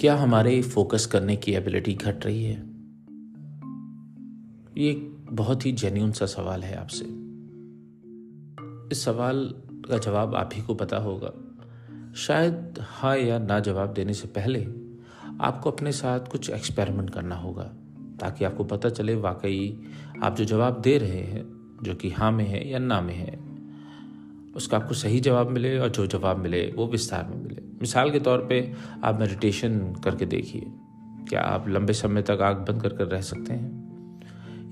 क्या हमारे फोकस करने की एबिलिटी घट रही है? ये बहुत ही जेन्यून सा सवाल है आपसे। इस सवाल का जवाब आप ही को पता होगा। शायद हाँ या ना जवाब देने से पहले आपको अपने साथ कुछ एक्सपेरिमेंट करना होगा, ताकि आपको पता चले वाकई आप जो जवाब दे रहे हैं, जो कि हाँ में है या ना में है, उसका आपको सही जवाब मिले और जो जवाब मिले वो विस्तार में मिले। मिसाल के तौर पे आप मेडिटेशन करके देखिए। क्या आप लंबे समय तक आग बंद कर कर रह सकते हैं?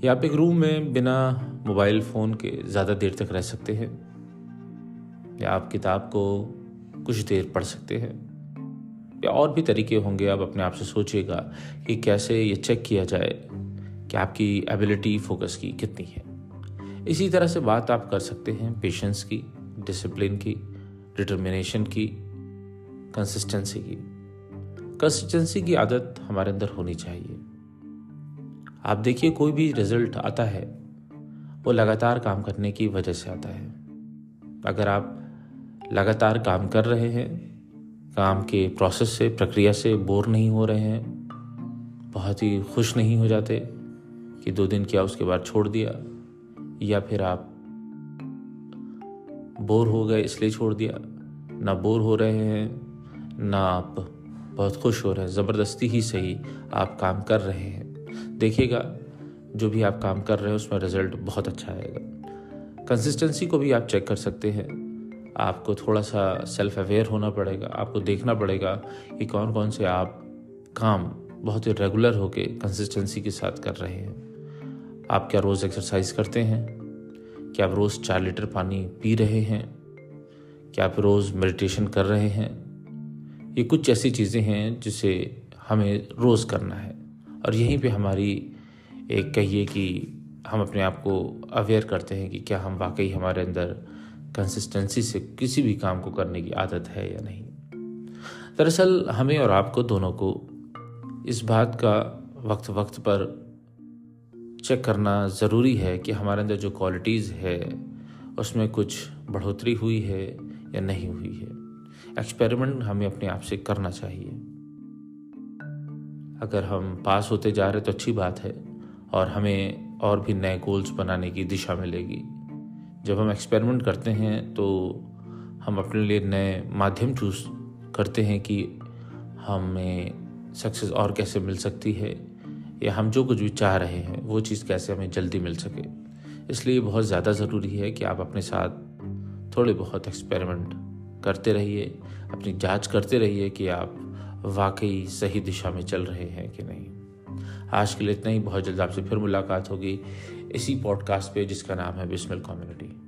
या आप एक रूम में बिना मोबाइल फ़ोन के ज़्यादा देर तक रह सकते हैं? या आप किताब को कुछ देर पढ़ सकते हैं? या और भी तरीके होंगे, आप अपने आप से सोचिएगा कि कैसे ये चेक किया जाए कि आपकी एबिलिटी फोकस की कितनी है। इसी तरह से बात आप कर सकते हैं पेशेंस की डिसिप्लिन की डिटर्मिनेशन की कंसिस्टेंसी की। कंसिस्टेंसी की आदत हमारे अंदर होनी चाहिए। आप देखिए, कोई भी रिज़ल्ट आता है, वो लगातार काम करने की वजह से आता है। अगर आप लगातार काम कर रहे हैं, काम के प्रोसेस से, प्रक्रिया से बोर नहीं हो रहे हैं, बहुत ही खुश नहीं हो जाते कि दो दिन किया, उसके बाद छोड़ दिया, या फिर आप बोर हो गए, इसलिए छोड़ दिया, ना बोर हो रहे हैं ना आप बहुत खुश हो रहे हैं, ज़बरदस्ती ही सही आप काम कर रहे हैं। देखिएगा, जो भी आप काम कर रहे हैं, उसमें रिज़ल्ट बहुत अच्छा आएगा। कंसिस्टेंसी को भी आप चेक कर सकते हैं। आपको थोड़ा सा सेल्फ अवेयर होना पड़ेगा, आपको देखना पड़ेगा कि कौन कौन से आप काम बहुत ही रेगुलर होके कंसिस्टेंसी के साथ कर रहे हैं। आप क्या रोज़ एक्सरसाइज करते हैं? क्या आप रोज़ चार लीटर पानी पी रहे हैं? क्या आप रोज़ मेडिटेशन कर रहे हैं? ये कुछ ऐसी चीज़ें हैं जिसे हमें रोज़ करना है। और यहीं पे हमारी एक कहिए कि हम अपने आप को अवेयर करते हैं कि क्या हम वाकई हमारे अंदर कंसिस्टेंसी से किसी भी काम को करने की आदत है या नहीं। दरअसल हमें और आपको दोनों को इस बात का वक्त वक्त पर चेक करना ज़रूरी है कि हमारे अंदर जो क्वालिटीज़ है, उसमें कुछ बढ़ोतरी हुई है या नहीं हुई है। एक्सपेरिमेंट हमें अपने आप से करना चाहिए। अगर हम पास होते जा रहे तो अच्छी बात है, और हमें और भी नए गोल्स बनाने की दिशा मिलेगी। जब हम एक्सपेरिमेंट करते हैं तो हम अपने लिए नए माध्यम चूज़ करते हैं कि हमें सक्सेस और कैसे मिल सकती है, या हम जो कुछ भी चाह रहे हैं, वो चीज़ कैसे हमें जल्दी मिल सके। इसलिए बहुत ज़्यादा ज़रूरी है कि आप अपने साथ थोड़े बहुत एक्सपेरिमेंट करते रहिए, अपनी जाँच करते रहिए कि आप वाकई सही दिशा में चल रहे हैं कि नहीं। आज के लिए इतना ही। बहुत जल्द आपसे फिर मुलाकात होगी इसी पॉडकास्ट पे जिसका नाम है बिस्मिल कम्युनिटी।